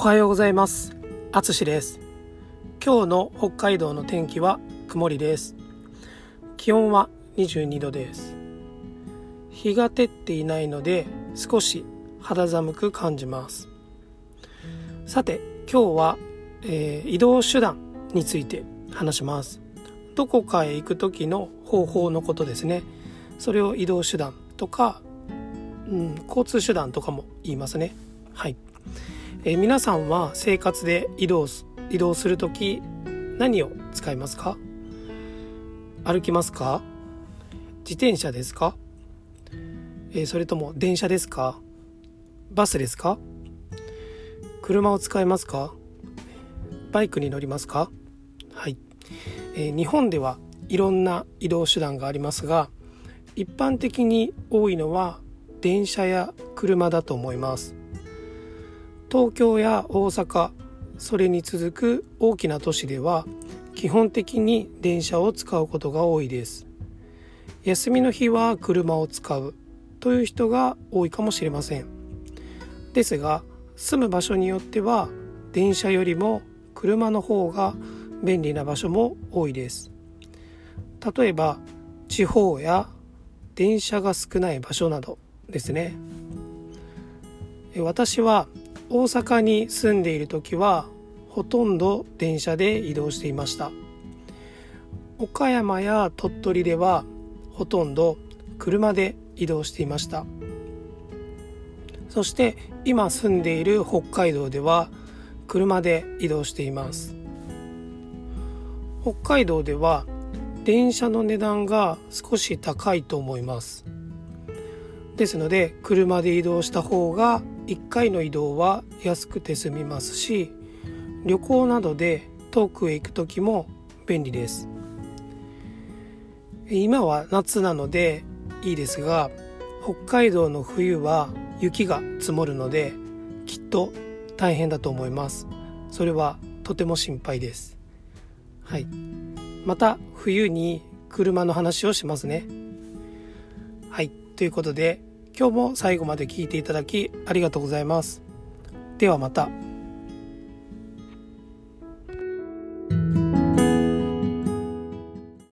おはようございます。あつしです。今日の北海道の天気は曇りです。気温は22度です。日が照っていないので少し肌寒く感じます。さて今日は、えー、移動手段について話します。どこかへ行く時の方法のことですね。それを移動手段とか、うん、交通手段とかも言いますね。はい、えー、皆さんは生活で移動す移動する時何を使いますか？歩きますか？自転車ですか、えー、それとも電車ですか？バスですか？車を使いますか？バイクに乗りますか？はい、えー、日本ではいろんな移動手段がありますが一般的に多いのは電車や車だと思います。東京や大阪それに続く大きな都市では基本的に電車を使うことが多いです。休みの日は車を使うという人が多いかもしれません。ですが住む場所によっては電車よりも車の方が便利な場所も多いです。例えば地方や電車が少ない場所などですね。私は大阪に住んでいる時はほとんど電車で移動していました。岡山や鳥取ではほとんど車で移動していました。そして今住んでいる北海道では車で移動しています。北海道では電車の値段が少し高いと思います。ですので車で移動した方が1回の移動は安くて済みますし旅行などで遠くへ行く時も便利です。今は夏なのでいいですが北海道の冬は雪が積もるのできっと大変だと思います。それはとても心配です。はい。また冬に車の話をしますね。はい。ということで今日も最後まで聞いていただきありがとうございますではまた。